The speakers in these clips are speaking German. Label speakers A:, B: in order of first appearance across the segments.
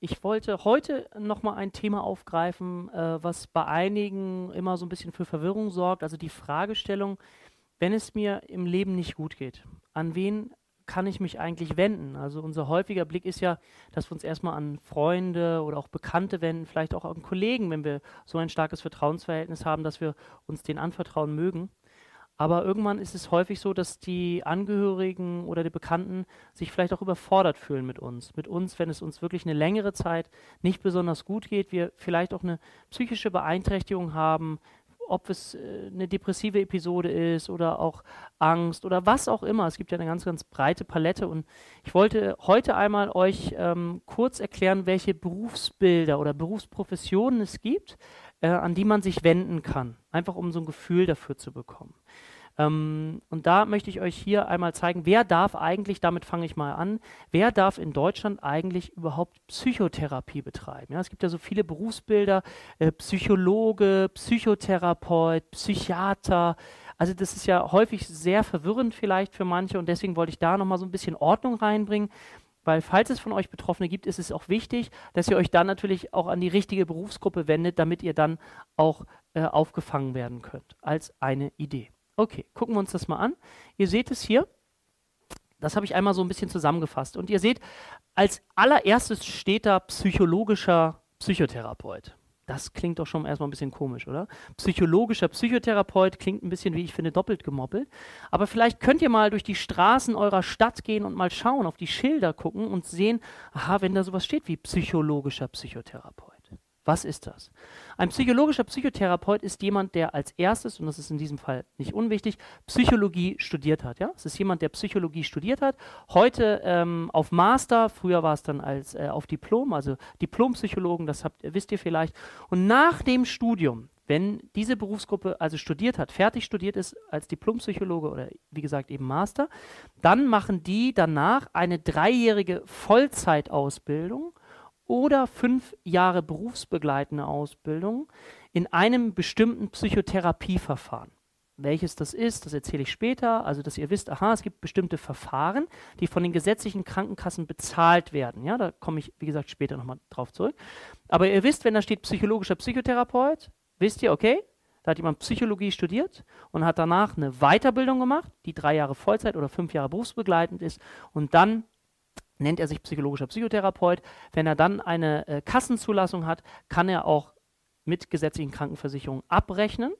A: ich wollte heute nochmal ein Thema aufgreifen, äh, was bei einigen immer so ein bisschen für Verwirrung sorgt. Also die Fragestellung, wenn es mir im Leben nicht gut geht, an wen kann ich mich eigentlich wenden? Also unser häufiger Blick ist ja, dass wir uns erstmal an Freunde oder auch Bekannte wenden, vielleicht auch an Kollegen, wenn wir so ein starkes Vertrauensverhältnis haben, dass wir uns den anvertrauen mögen. Aber irgendwann ist es häufig so, dass die Angehörigen oder die Bekannten sich vielleicht auch überfordert fühlen mit uns. Mit uns, wenn es uns wirklich eine längere Zeit nicht besonders gut geht, wir vielleicht auch eine psychische Beeinträchtigung haben, ob es äh, eine depressive Episode ist oder auch Angst oder was auch immer. Es gibt ja eine ganz, ganz breite Palette und ich wollte heute einmal euch ähm, kurz erklären, welche Berufsbilder oder Berufsprofessionen es gibt, äh, an die man sich wenden kann, einfach um so ein Gefühl dafür zu bekommen. Ähm, und da möchte ich euch hier einmal zeigen, wer darf eigentlich, damit fange ich mal an, wer darf in Deutschland eigentlich überhaupt Psychotherapie betreiben? Ja, es gibt ja so viele Berufsbilder, äh, Psychologe, Psychotherapeut, Psychiater. Also das ist ja häufig sehr verwirrend vielleicht für manche und deswegen wollte ich da nochmal so ein bisschen Ordnung reinbringen. Weil falls es von euch Betroffene gibt, ist es auch wichtig, dass ihr euch dann natürlich auch an die richtige Berufsgruppe wendet, damit ihr dann auch äh, aufgefangen werden könnt als eine Idee. Okay, gucken wir uns das mal an. Ihr seht es hier. Das habe ich einmal so ein bisschen zusammengefasst. Und ihr seht, als allererstes steht da psychologischer Psychotherapeut. Das klingt doch schon erstmal ein bisschen komisch, oder? Psychologischer Psychotherapeut klingt ein bisschen, wie ich finde, doppelt gemoppelt. Aber vielleicht könnt ihr mal durch die Straßen eurer Stadt gehen und mal schauen, auf die Schilder gucken und sehen, aha, wenn da sowas steht wie psychologischer Psychotherapeut. Was ist das? Ein psychologischer Psychotherapeut ist jemand, der als erstes, und das ist in diesem Fall nicht unwichtig, Psychologie studiert hat. Ja? Es ist jemand, der Psychologie studiert hat, heute ähm, auf Master, früher war es dann als äh, auf Diplom, also Diplompsychologen, das habt, wisst ihr vielleicht. Und nach dem Studium, wenn diese Berufsgruppe also studiert hat, fertig studiert ist als Diplompsychologe oder wie gesagt eben Master, dann machen die danach eine dreijährige Vollzeitausbildung oder fünf Jahre berufsbegleitende Ausbildung in einem bestimmten Psychotherapieverfahren. Welches das ist, das erzähle ich später. Also, dass ihr wisst, aha, es gibt bestimmte Verfahren, die von den gesetzlichen Krankenkassen bezahlt werden. Ja, da komme ich, wie gesagt, später nochmal drauf zurück. Aber ihr wisst, wenn da steht psychologischer Psychotherapeut, wisst ihr, okay, da hat jemand Psychologie studiert und hat danach eine Weiterbildung gemacht, die drei Jahre Vollzeit oder fünf Jahre berufsbegleitend ist und dann nennt er sich psychologischer Psychotherapeut. Wenn er dann eine äh, Kassenzulassung hat, kann er auch mit gesetzlichen Krankenversicherungen abrechnen.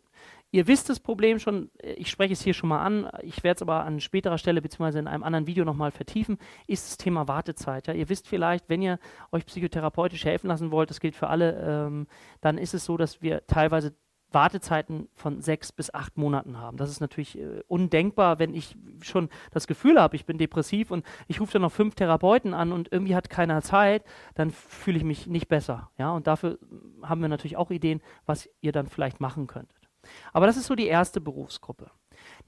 A: Ihr wisst das Problem schon, äh, ich spreche es hier schon mal an, ich werde es aber an späterer Stelle bzw. in einem anderen Video nochmal vertiefen, ist das Thema Wartezeit. Ja? Ihr wisst vielleicht, wenn ihr euch psychotherapeutisch helfen lassen wollt, das gilt für alle, ähm, dann ist es so, dass wir teilweise Wartezeiten von sechs bis acht Monaten haben. Das ist natürlich äh, undenkbar, wenn ich schon das Gefühl habe, ich bin depressiv und ich rufe dann noch fünf Therapeuten an und irgendwie hat keiner Zeit, dann fühle ich mich nicht besser. Ja? Und dafür haben wir natürlich auch Ideen, was ihr dann vielleicht machen könntet. Aber das ist so die erste Berufsgruppe.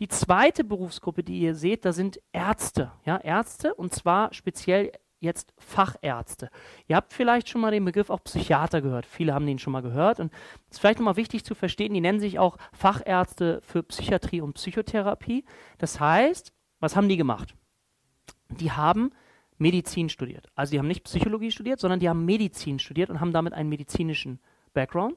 A: Die zweite Berufsgruppe, die ihr seht, da sind Ärzte. Ja? Ärzte und zwar speziell jetzt Fachärzte. Ihr habt vielleicht schon mal den Begriff auch Psychiater gehört. Viele haben den schon mal gehört. Und es ist vielleicht nochmal wichtig zu verstehen, die nennen sich auch Fachärzte für Psychiatrie und Psychotherapie. Das heißt, was haben die gemacht? Die haben Medizin studiert. Also die haben nicht Psychologie studiert, sondern die haben Medizin studiert und haben damit einen medizinischen Background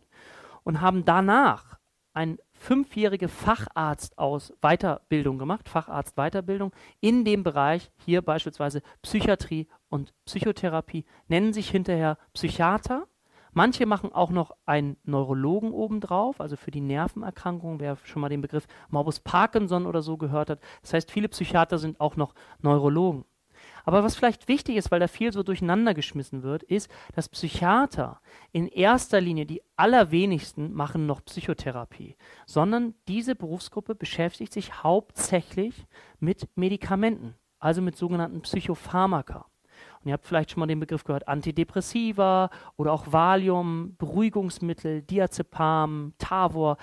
A: und haben danach ein fünfjährige Facharzt aus Weiterbildung gemacht, Facharzt Weiterbildung in dem Bereich hier beispielsweise Psychiatrie und Psychotherapie, nennen sich hinterher Psychiater. Manche machen auch noch einen Neurologen obendrauf, also für die Nervenerkrankungen, wer schon mal den Begriff Morbus Parkinson oder so gehört hat. Das heißt, viele Psychiater sind auch noch Neurologen. Aber was vielleicht wichtig ist, weil da viel so durcheinander geschmissen wird, ist, dass Psychiater in erster Linie die allerwenigsten machen noch Psychotherapie, sondern diese Berufsgruppe beschäftigt sich hauptsächlich mit Medikamenten, also mit sogenannten Psychopharmaka. Und ihr habt vielleicht schon mal den Begriff gehört, Antidepressiva oder auch Valium, Beruhigungsmittel, Diazepam, Tavor.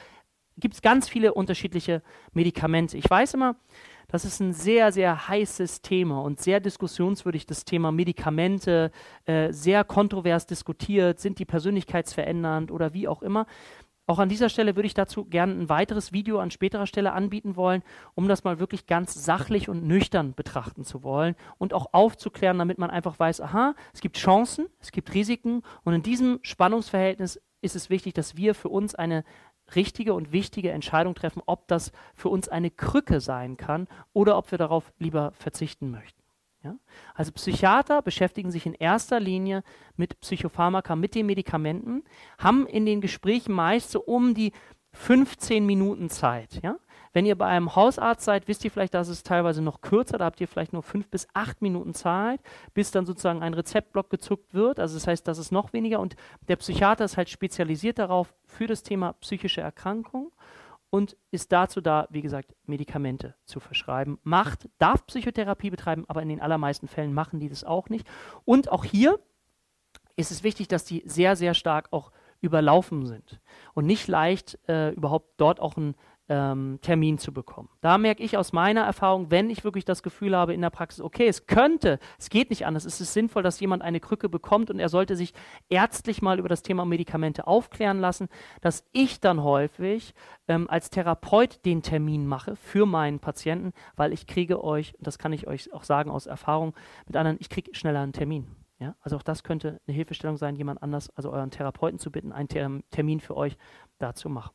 A: Gibt es ganz viele unterschiedliche Medikamente. Ich weiß immer, das ist ein sehr, sehr heißes Thema und sehr diskussionswürdig, das Thema Medikamente, äh, sehr kontrovers diskutiert, sind die persönlichkeitsverändernd oder wie auch immer. Auch an dieser Stelle würde ich dazu gerne ein weiteres Video an späterer Stelle anbieten wollen, um das mal wirklich ganz sachlich und nüchtern betrachten zu wollen und auch aufzuklären, damit man einfach weiß, aha, es gibt Chancen, es gibt Risiken und in diesem Spannungsverhältnis ist es wichtig, dass wir für uns eine richtige und wichtige Entscheidung treffen, ob das für uns eine Krücke sein kann oder ob wir darauf lieber verzichten möchten. Ja? Also Psychiater beschäftigen sich in erster Linie mit Psychopharmaka, mit den Medikamenten, haben in den Gesprächen meist so um die 15 Minuten Zeit. Ja? Wenn ihr bei einem Hausarzt seid, wisst ihr vielleicht, dass es teilweise noch kürzer, da habt ihr vielleicht nur fünf bis acht Minuten Zeit, bis dann sozusagen ein Rezeptblock gezuckt wird. Also das heißt, das ist noch weniger und der Psychiater ist halt spezialisiert darauf für das Thema psychische Erkrankung und ist dazu da, wie gesagt, Medikamente zu verschreiben. Macht, darf Psychotherapie betreiben, aber in den allermeisten Fällen machen die das auch nicht. Und auch hier ist es wichtig, dass die sehr, sehr stark auch überlaufen sind und nicht leicht äh, überhaupt dort auch ein ähm, Termin zu bekommen. Da merke ich aus meiner Erfahrung, wenn ich wirklich das Gefühl habe in der Praxis, okay, es könnte, es geht nicht anders, es ist sinnvoll, dass jemand eine Krücke bekommt und er sollte sich ärztlich mal über das Thema Medikamente aufklären lassen, dass ich dann häufig ähm, als Therapeut den Termin mache für meinen Patienten, weil ich kriege euch, das kann ich euch auch sagen aus Erfahrung mit anderen, ich kriege schneller einen Termin. Ja, also auch das könnte eine Hilfestellung sein, jemand anders, also euren Therapeuten zu bitten, einen Termin für euch da zu machen.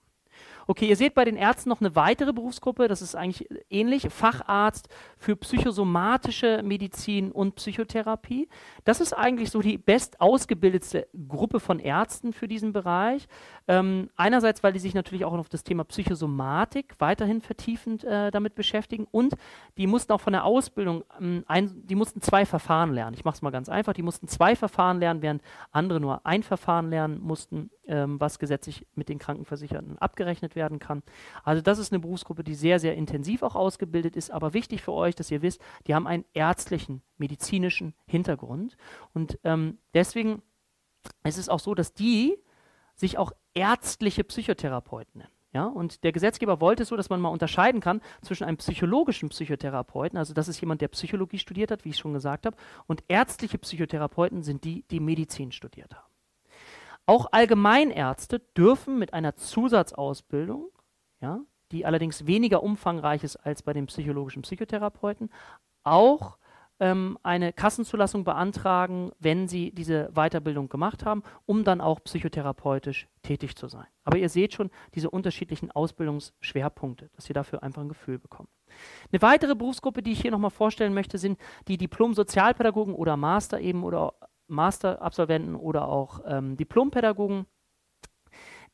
A: Okay, ihr seht bei den Ärzten noch eine weitere Berufsgruppe, das ist eigentlich ähnlich, Facharzt für psychosomatische Medizin und Psychotherapie. Das ist eigentlich so die best ausgebildetste Gruppe von Ärzten für diesen Bereich. Ähm, einerseits, weil die sich natürlich auch auf das Thema Psychosomatik weiterhin vertiefend äh, damit beschäftigen und die mussten auch von der Ausbildung, ähm, ein, die mussten zwei Verfahren lernen. Ich mache es mal ganz einfach, die mussten zwei Verfahren lernen, während andere nur ein Verfahren lernen mussten, ähm, was gesetzlich mit den Krankenversicherten abgerechnet werden kann. Also das ist eine Berufsgruppe, die sehr, sehr intensiv auch ausgebildet ist, aber wichtig für euch, dass ihr wisst, die haben einen ärztlichen, medizinischen Hintergrund und ähm, deswegen ist es auch so, dass die sich auch ärztliche Psychotherapeuten nennen. Ja, und der Gesetzgeber wollte es so, dass man mal unterscheiden kann zwischen einem psychologischen Psychotherapeuten, also das ist jemand, der Psychologie studiert hat, wie ich schon gesagt habe, und ärztliche Psychotherapeuten sind die, die Medizin studiert haben. Auch Allgemeinärzte dürfen mit einer Zusatzausbildung, ja, die allerdings weniger umfangreich ist als bei den psychologischen Psychotherapeuten, auch ähm, eine Kassenzulassung beantragen, wenn sie diese Weiterbildung gemacht haben, um dann auch psychotherapeutisch tätig zu sein. Aber ihr seht schon diese unterschiedlichen Ausbildungsschwerpunkte, dass ihr dafür einfach ein Gefühl bekommt. Eine weitere Berufsgruppe, die ich hier nochmal vorstellen möchte, sind die Diplom-Sozialpädagogen oder Master eben oder Masterabsolventen oder auch ähm, Diplompädagogen.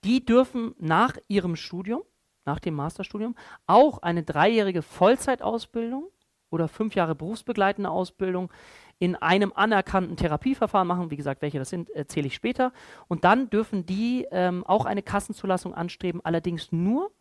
A: Die dürfen nach ihrem Studium, nach dem Masterstudium, auch eine dreijährige Vollzeitausbildung oder fünf Jahre berufsbegleitende Ausbildung in einem anerkannten Therapieverfahren machen. Wie gesagt, welche das sind, erzähle ich später. Und dann dürfen die ähm, auch eine Kassenzulassung anstreben, allerdings nur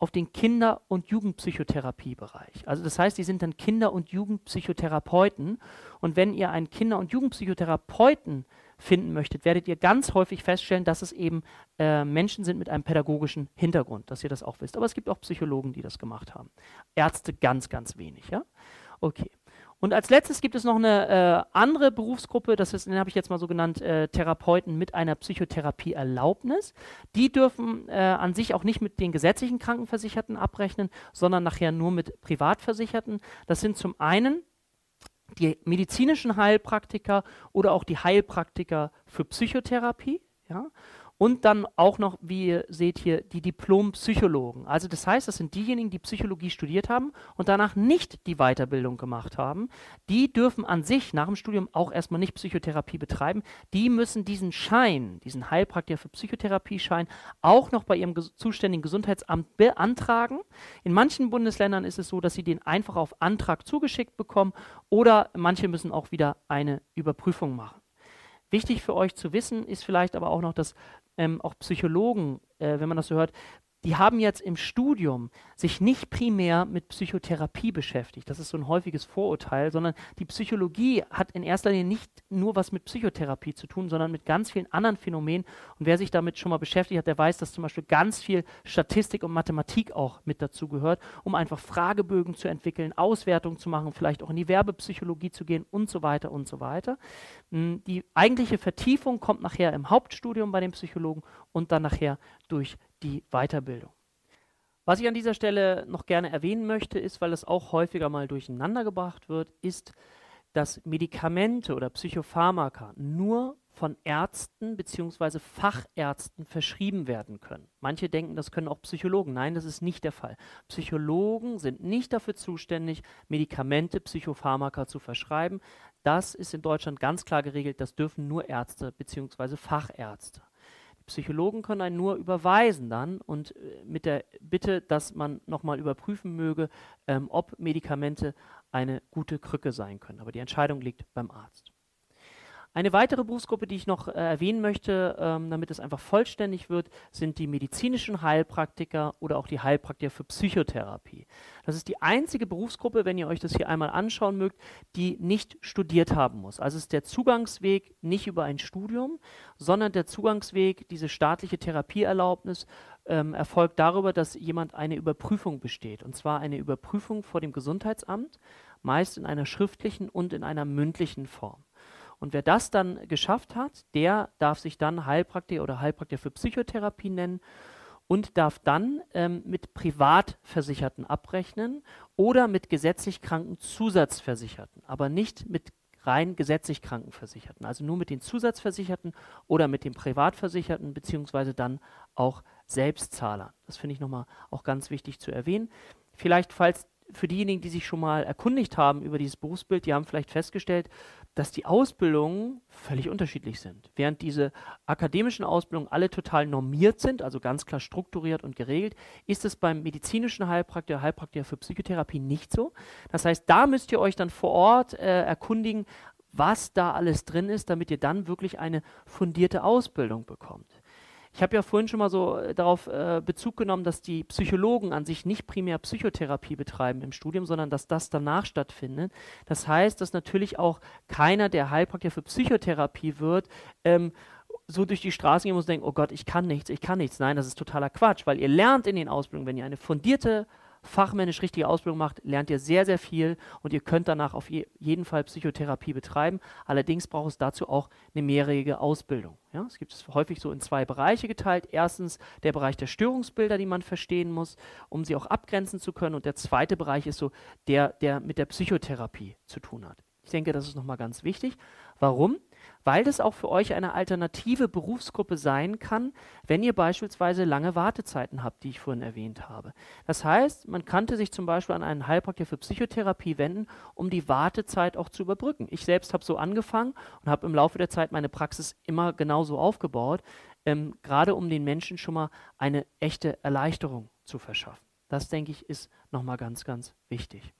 A: auf den Kinder- und Jugendpsychotherapiebereich. Also das heißt, die sind dann Kinder- und Jugendpsychotherapeuten. Und wenn ihr einen Kinder- und Jugendpsychotherapeuten finden möchtet, werdet ihr ganz häufig feststellen, dass es eben äh, Menschen sind mit einem pädagogischen Hintergrund, dass ihr das auch wisst. Aber es gibt auch Psychologen, die das gemacht haben. Ärzte ganz, ganz wenig. Ja? Okay. Und als letztes gibt es noch eine äh, andere Berufsgruppe, das ist, den habe ich jetzt mal so genannt, äh, Therapeuten mit einer Psychotherapieerlaubnis. Die dürfen äh, an sich auch nicht mit den gesetzlichen Krankenversicherten abrechnen, sondern nachher nur mit Privatversicherten. Das sind zum einen die medizinischen Heilpraktiker oder auch die Heilpraktiker für Psychotherapie. Ja? Und dann auch noch, wie ihr seht hier, die Diplompsychologen. Also das heißt, das sind diejenigen, die Psychologie studiert haben und danach nicht die Weiterbildung gemacht haben. Die dürfen an sich nach dem Studium auch erstmal nicht Psychotherapie betreiben. Die müssen diesen Schein, diesen Heilpraktiker für Psychotherapie-Schein, auch noch bei ihrem ges zuständigen Gesundheitsamt beantragen. In manchen Bundesländern ist es so, dass sie den einfach auf Antrag zugeschickt bekommen oder manche müssen auch wieder eine Überprüfung machen. Wichtig für euch zu wissen ist vielleicht aber auch noch, dass ähm, auch Psychologen, äh, wenn man das so hört, die haben jetzt im Studium sich nicht primär mit Psychotherapie beschäftigt. Das ist so ein häufiges Vorurteil, sondern die Psychologie hat in erster Linie nicht nur was mit Psychotherapie zu tun, sondern mit ganz vielen anderen Phänomenen. Und wer sich damit schon mal beschäftigt hat, der weiß, dass zum Beispiel ganz viel Statistik und Mathematik auch mit dazu gehört, um einfach Fragebögen zu entwickeln, Auswertungen zu machen, vielleicht auch in die Werbepsychologie zu gehen und so weiter und so weiter. Hm, die eigentliche Vertiefung kommt nachher im Hauptstudium bei den Psychologen und dann nachher durch die Weiterbildung. Was ich an dieser Stelle noch gerne erwähnen möchte, ist, weil es auch häufiger mal durcheinander gebracht wird, ist, dass Medikamente oder Psychopharmaka nur von Ärzten bzw. Fachärzten verschrieben werden können. Manche denken, das können auch Psychologen. Nein, das ist nicht der Fall. Psychologen sind nicht dafür zuständig, Medikamente, Psychopharmaka zu verschreiben. Das ist in Deutschland ganz klar geregelt. Das dürfen nur Ärzte bzw. Fachärzte. Psychologen können einen nur überweisen dann und äh, mit der Bitte, dass man nochmal überprüfen möge, ähm, ob Medikamente eine gute Krücke sein können. Aber die Entscheidung liegt beim Arzt. Eine weitere Berufsgruppe, die ich noch äh, erwähnen möchte, ähm, damit es einfach vollständig wird, sind die medizinischen Heilpraktiker oder auch die Heilpraktiker für Psychotherapie. Das ist die einzige Berufsgruppe, wenn ihr euch das hier einmal anschauen mögt, die nicht studiert haben muss. Also ist der Zugangsweg nicht über ein Studium, sondern der Zugangsweg, diese staatliche Therapieerlaubnis, ähm, erfolgt darüber, dass jemand eine Überprüfung besteht. Und zwar eine Überprüfung vor dem Gesundheitsamt, meist in einer schriftlichen und in einer mündlichen Form. Und wer das dann geschafft hat, der darf sich dann Heilpraktiker oder Heilpraktiker für Psychotherapie nennen und darf dann ähm, mit Privatversicherten abrechnen oder mit gesetzlich kranken Zusatzversicherten, aber nicht mit rein gesetzlich Krankenversicherten, also nur mit den Zusatzversicherten oder mit den Privatversicherten, beziehungsweise dann auch Selbstzahlern. Das finde ich nochmal auch ganz wichtig zu erwähnen. Vielleicht, falls für diejenigen, die sich schon mal erkundigt haben über dieses Berufsbild, die haben vielleicht festgestellt, dass die Ausbildungen völlig unterschiedlich sind. Während diese akademischen Ausbildungen alle total normiert sind, also ganz klar strukturiert und geregelt, ist es beim medizinischen Heilpraktiker, Heilpraktiker für Psychotherapie nicht so. Das heißt, da müsst ihr euch dann vor Ort äh, erkundigen, was da alles drin ist, damit ihr dann wirklich eine fundierte Ausbildung bekommt. Ich habe ja vorhin schon mal so äh, darauf äh, Bezug genommen, dass die Psychologen an sich nicht primär Psychotherapie betreiben im Studium, sondern dass das danach stattfindet. Das heißt, dass natürlich auch keiner, der Heilpraktiker für Psychotherapie wird, ähm, so durch die Straßen gehen muss und denken, oh Gott, ich kann nichts, ich kann nichts. Nein, das ist totaler Quatsch, weil ihr lernt in den Ausbildungen, wenn ihr eine fundierte fachmännisch richtige Ausbildung macht, lernt ihr sehr, sehr viel und ihr könnt danach auf je, jeden Fall Psychotherapie betreiben. Allerdings braucht es dazu auch eine mehrjährige Ausbildung. Ja, es gibt es häufig so in zwei Bereiche geteilt. Erstens der Bereich der Störungsbilder, die man verstehen muss, um sie auch abgrenzen zu können. Und der zweite Bereich ist so der, der mit der Psychotherapie zu tun hat. Ich denke, das ist nochmal ganz wichtig. Warum? Weil das auch für euch eine alternative Berufsgruppe sein kann, wenn ihr beispielsweise lange Wartezeiten habt, die ich vorhin erwähnt habe. Das heißt, man könnte sich zum Beispiel an einen Heilpraktiker für Psychotherapie wenden, um die Wartezeit auch zu überbrücken. Ich selbst habe so angefangen und habe im Laufe der Zeit meine Praxis immer genauso aufgebaut, ähm, gerade um den Menschen schon mal eine echte Erleichterung zu verschaffen. Das, denke ich, ist nochmal ganz, ganz wichtig.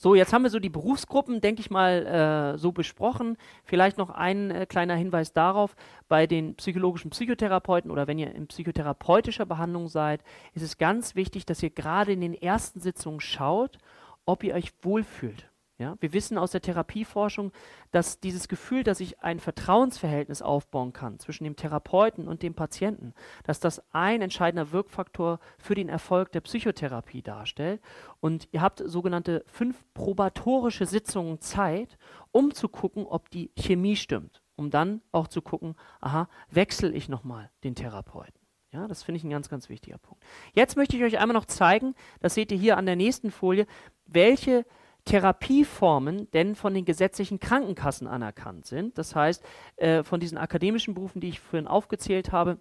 A: So, jetzt haben wir so die Berufsgruppen, denke ich mal, äh, so besprochen. Vielleicht noch ein äh, kleiner Hinweis darauf, bei den psychologischen Psychotherapeuten oder wenn ihr in psychotherapeutischer Behandlung seid, ist es ganz wichtig, dass ihr gerade in den ersten Sitzungen schaut, ob ihr euch wohlfühlt. Ja, wir wissen aus der Therapieforschung, dass dieses Gefühl, dass ich ein Vertrauensverhältnis aufbauen kann zwischen dem Therapeuten und dem Patienten, dass das ein entscheidender Wirkfaktor für den Erfolg der Psychotherapie darstellt. Und ihr habt sogenannte fünf probatorische Sitzungen Zeit, um zu gucken, ob die Chemie stimmt, um dann auch zu gucken, aha, wechsle ich nochmal den Therapeuten. Ja, das finde ich ein ganz, ganz wichtiger Punkt. Jetzt möchte ich euch einmal noch zeigen, das seht ihr hier an der nächsten Folie, welche Therapieformen denn von den gesetzlichen Krankenkassen anerkannt sind. Das heißt, äh, von diesen akademischen Berufen, die ich vorhin aufgezählt habe,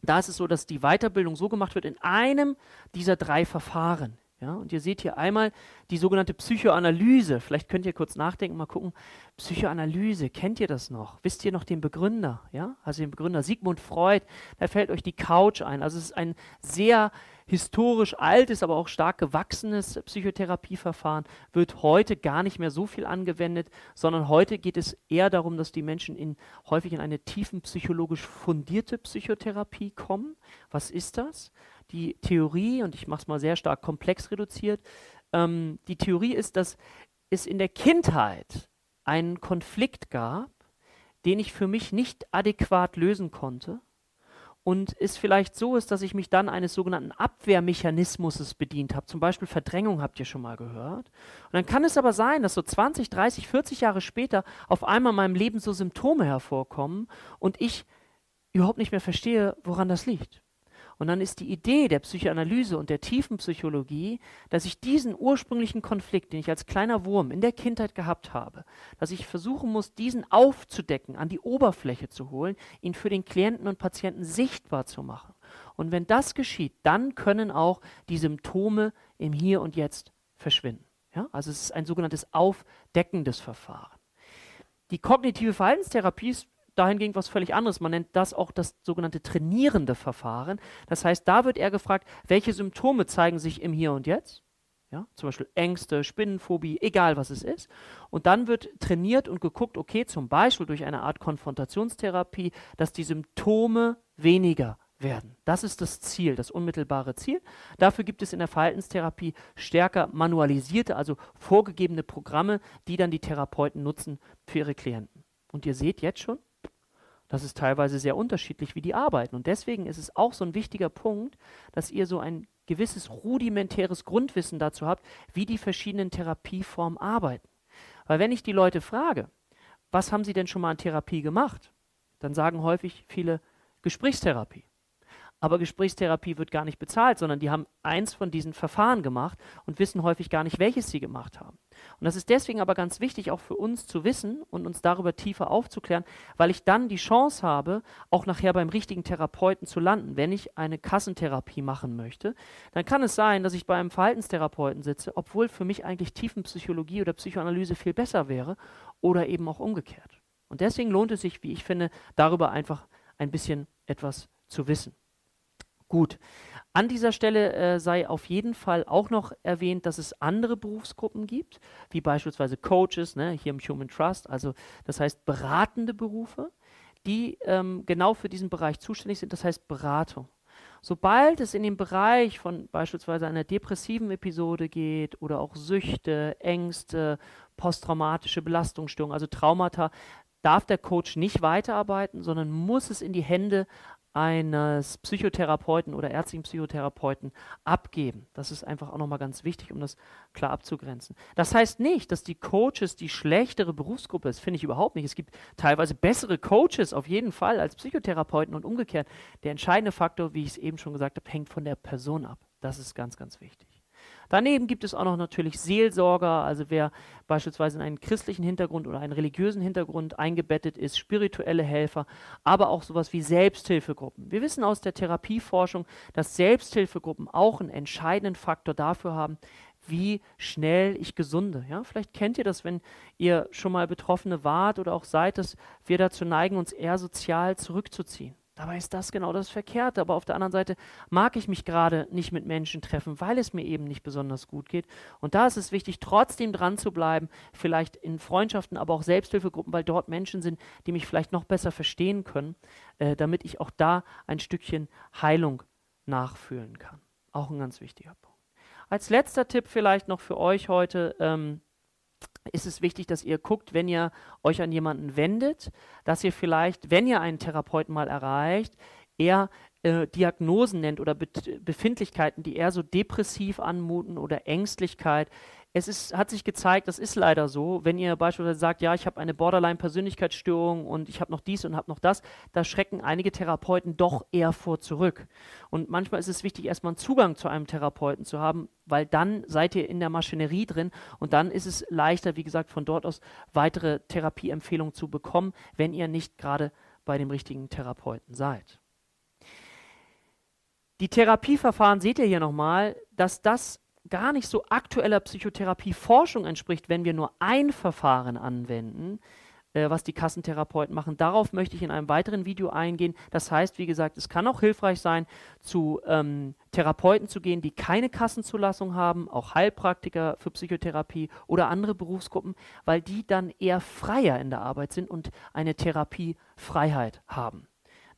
A: da ist es so, dass die Weiterbildung so gemacht wird in einem dieser drei Verfahren. Ja, und ihr seht hier einmal die sogenannte Psychoanalyse. Vielleicht könnt ihr kurz nachdenken, mal gucken. Psychoanalyse, kennt ihr das noch? Wisst ihr noch den Begründer? Ja, also den Begründer Sigmund Freud. Da fällt euch die Couch ein. Also es ist ein sehr historisch altes, aber auch stark gewachsenes Psychotherapieverfahren wird heute gar nicht mehr so viel angewendet, sondern heute geht es eher darum, dass die Menschen in, häufig in eine tiefen psychologisch fundierte Psychotherapie kommen. Was ist das? Die Theorie, und ich mache es mal sehr stark komplex reduziert, ähm, die Theorie ist, dass es in der Kindheit einen Konflikt gab, den ich für mich nicht adäquat lösen konnte und es vielleicht so ist, dass ich mich dann eines sogenannten Abwehrmechanismus bedient habe. Zum Beispiel Verdrängung habt ihr schon mal gehört. Und dann kann es aber sein, dass so 20, 30, 40 Jahre später auf einmal in meinem Leben so Symptome hervorkommen und ich überhaupt nicht mehr verstehe, woran das liegt. Und dann ist die Idee der Psychoanalyse und der Tiefenpsychologie, dass ich diesen ursprünglichen Konflikt, den ich als kleiner Wurm in der Kindheit gehabt habe, dass ich versuchen muss, diesen aufzudecken, an die Oberfläche zu holen, ihn für den Klienten und Patienten sichtbar zu machen. Und wenn das geschieht, dann können auch die Symptome im Hier und Jetzt verschwinden. Ja? Also es ist ein sogenanntes aufdeckendes Verfahren. Die kognitive Verhaltenstherapie ist dahingehend was völlig anderes. Man nennt das auch das sogenannte trainierende Verfahren. Das heißt, da wird er gefragt, welche Symptome zeigen sich im Hier und Jetzt. Ja, zum Beispiel Ängste, Spinnenphobie, egal was es ist. Und dann wird trainiert und geguckt, okay, zum Beispiel durch eine Art Konfrontationstherapie, dass die Symptome weniger werden. Das ist das Ziel, das unmittelbare Ziel. Dafür gibt es in der Verhaltenstherapie stärker manualisierte, also vorgegebene Programme, die dann die Therapeuten nutzen für ihre Klienten. Und ihr seht jetzt schon, das ist teilweise sehr unterschiedlich, wie die arbeiten. Und deswegen ist es auch so ein wichtiger Punkt, dass ihr so ein gewisses rudimentäres Grundwissen dazu habt, wie die verschiedenen Therapieformen arbeiten. Weil wenn ich die Leute frage, was haben sie denn schon mal an Therapie gemacht, dann sagen häufig viele Gesprächstherapie. Aber Gesprächstherapie wird gar nicht bezahlt, sondern die haben eins von diesen Verfahren gemacht und wissen häufig gar nicht, welches sie gemacht haben. Und das ist deswegen aber ganz wichtig, auch für uns zu wissen und uns darüber tiefer aufzuklären, weil ich dann die Chance habe, auch nachher beim richtigen Therapeuten zu landen. Wenn ich eine Kassentherapie machen möchte, dann kann es sein, dass ich bei einem Verhaltenstherapeuten sitze, obwohl für mich eigentlich Tiefenpsychologie oder Psychoanalyse viel besser wäre oder eben auch umgekehrt. Und deswegen lohnt es sich, wie ich finde, darüber einfach ein bisschen etwas zu wissen. Gut. An dieser Stelle äh, sei auf jeden Fall auch noch erwähnt, dass es andere Berufsgruppen gibt, wie beispielsweise Coaches, ne, hier im Human Trust, also das heißt beratende Berufe, die ähm, genau für diesen Bereich zuständig sind, das heißt Beratung. Sobald es in den Bereich von beispielsweise einer depressiven Episode geht oder auch Süchte, Ängste, posttraumatische Belastungsstörungen, also Traumata, darf der Coach nicht weiterarbeiten, sondern muss es in die Hände eines Psychotherapeuten oder ärztlichen Psychotherapeuten abgeben. Das ist einfach auch nochmal ganz wichtig, um das klar abzugrenzen. Das heißt nicht, dass die Coaches die schlechtere Berufsgruppe ist, finde ich überhaupt nicht. Es gibt teilweise bessere Coaches auf jeden Fall als Psychotherapeuten und umgekehrt. Der entscheidende Faktor, wie ich es eben schon gesagt habe, hängt von der Person ab. Das ist ganz, ganz wichtig. Daneben gibt es auch noch natürlich Seelsorger, also wer beispielsweise in einen christlichen Hintergrund oder einen religiösen Hintergrund eingebettet ist, spirituelle Helfer, aber auch sowas wie Selbsthilfegruppen. Wir wissen aus der Therapieforschung, dass Selbsthilfegruppen auch einen entscheidenden Faktor dafür haben, wie schnell ich gesunde. Ja, vielleicht kennt ihr das, wenn ihr schon mal Betroffene wart oder auch seid, dass wir dazu neigen, uns eher sozial zurückzuziehen. Dabei ist das genau das Verkehrte. Aber auf der anderen Seite mag ich mich gerade nicht mit Menschen treffen, weil es mir eben nicht besonders gut geht. Und da ist es wichtig, trotzdem dran zu bleiben, vielleicht in Freundschaften, aber auch Selbsthilfegruppen, weil dort Menschen sind, die mich vielleicht noch besser verstehen können, äh, damit ich auch da ein Stückchen Heilung nachfühlen kann. Auch ein ganz wichtiger Punkt. Als letzter Tipp vielleicht noch für euch heute. Ähm, ist es wichtig, dass ihr guckt, wenn ihr euch an jemanden wendet, dass ihr vielleicht, wenn ihr einen Therapeuten mal erreicht, eher äh, Diagnosen nennt oder Be Befindlichkeiten, die eher so depressiv anmuten oder Ängstlichkeit, es ist, hat sich gezeigt, das ist leider so, wenn ihr beispielsweise sagt, ja, ich habe eine Borderline-Persönlichkeitsstörung und ich habe noch dies und habe noch das, da schrecken einige Therapeuten doch eher vor zurück. Und manchmal ist es wichtig, erstmal einen Zugang zu einem Therapeuten zu haben, weil dann seid ihr in der Maschinerie drin und dann ist es leichter, wie gesagt, von dort aus weitere Therapieempfehlungen zu bekommen, wenn ihr nicht gerade bei dem richtigen Therapeuten seid. Die Therapieverfahren seht ihr hier nochmal, dass das gar nicht so aktueller Psychotherapieforschung entspricht, wenn wir nur ein Verfahren anwenden, äh, was die Kassentherapeuten machen. Darauf möchte ich in einem weiteren Video eingehen. Das heißt, wie gesagt, es kann auch hilfreich sein, zu ähm, Therapeuten zu gehen, die keine Kassenzulassung haben, auch Heilpraktiker für Psychotherapie oder andere Berufsgruppen, weil die dann eher freier in der Arbeit sind und eine Therapiefreiheit haben.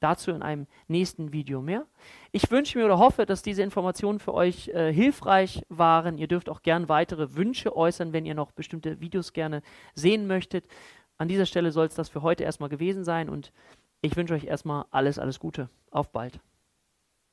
A: Dazu in einem nächsten Video mehr. Ich wünsche mir oder hoffe, dass diese Informationen für euch äh, hilfreich waren. Ihr dürft auch gern weitere Wünsche äußern, wenn ihr noch bestimmte Videos gerne sehen möchtet. An dieser Stelle soll es das für heute erstmal gewesen sein und ich wünsche euch erstmal alles, alles Gute. Auf bald.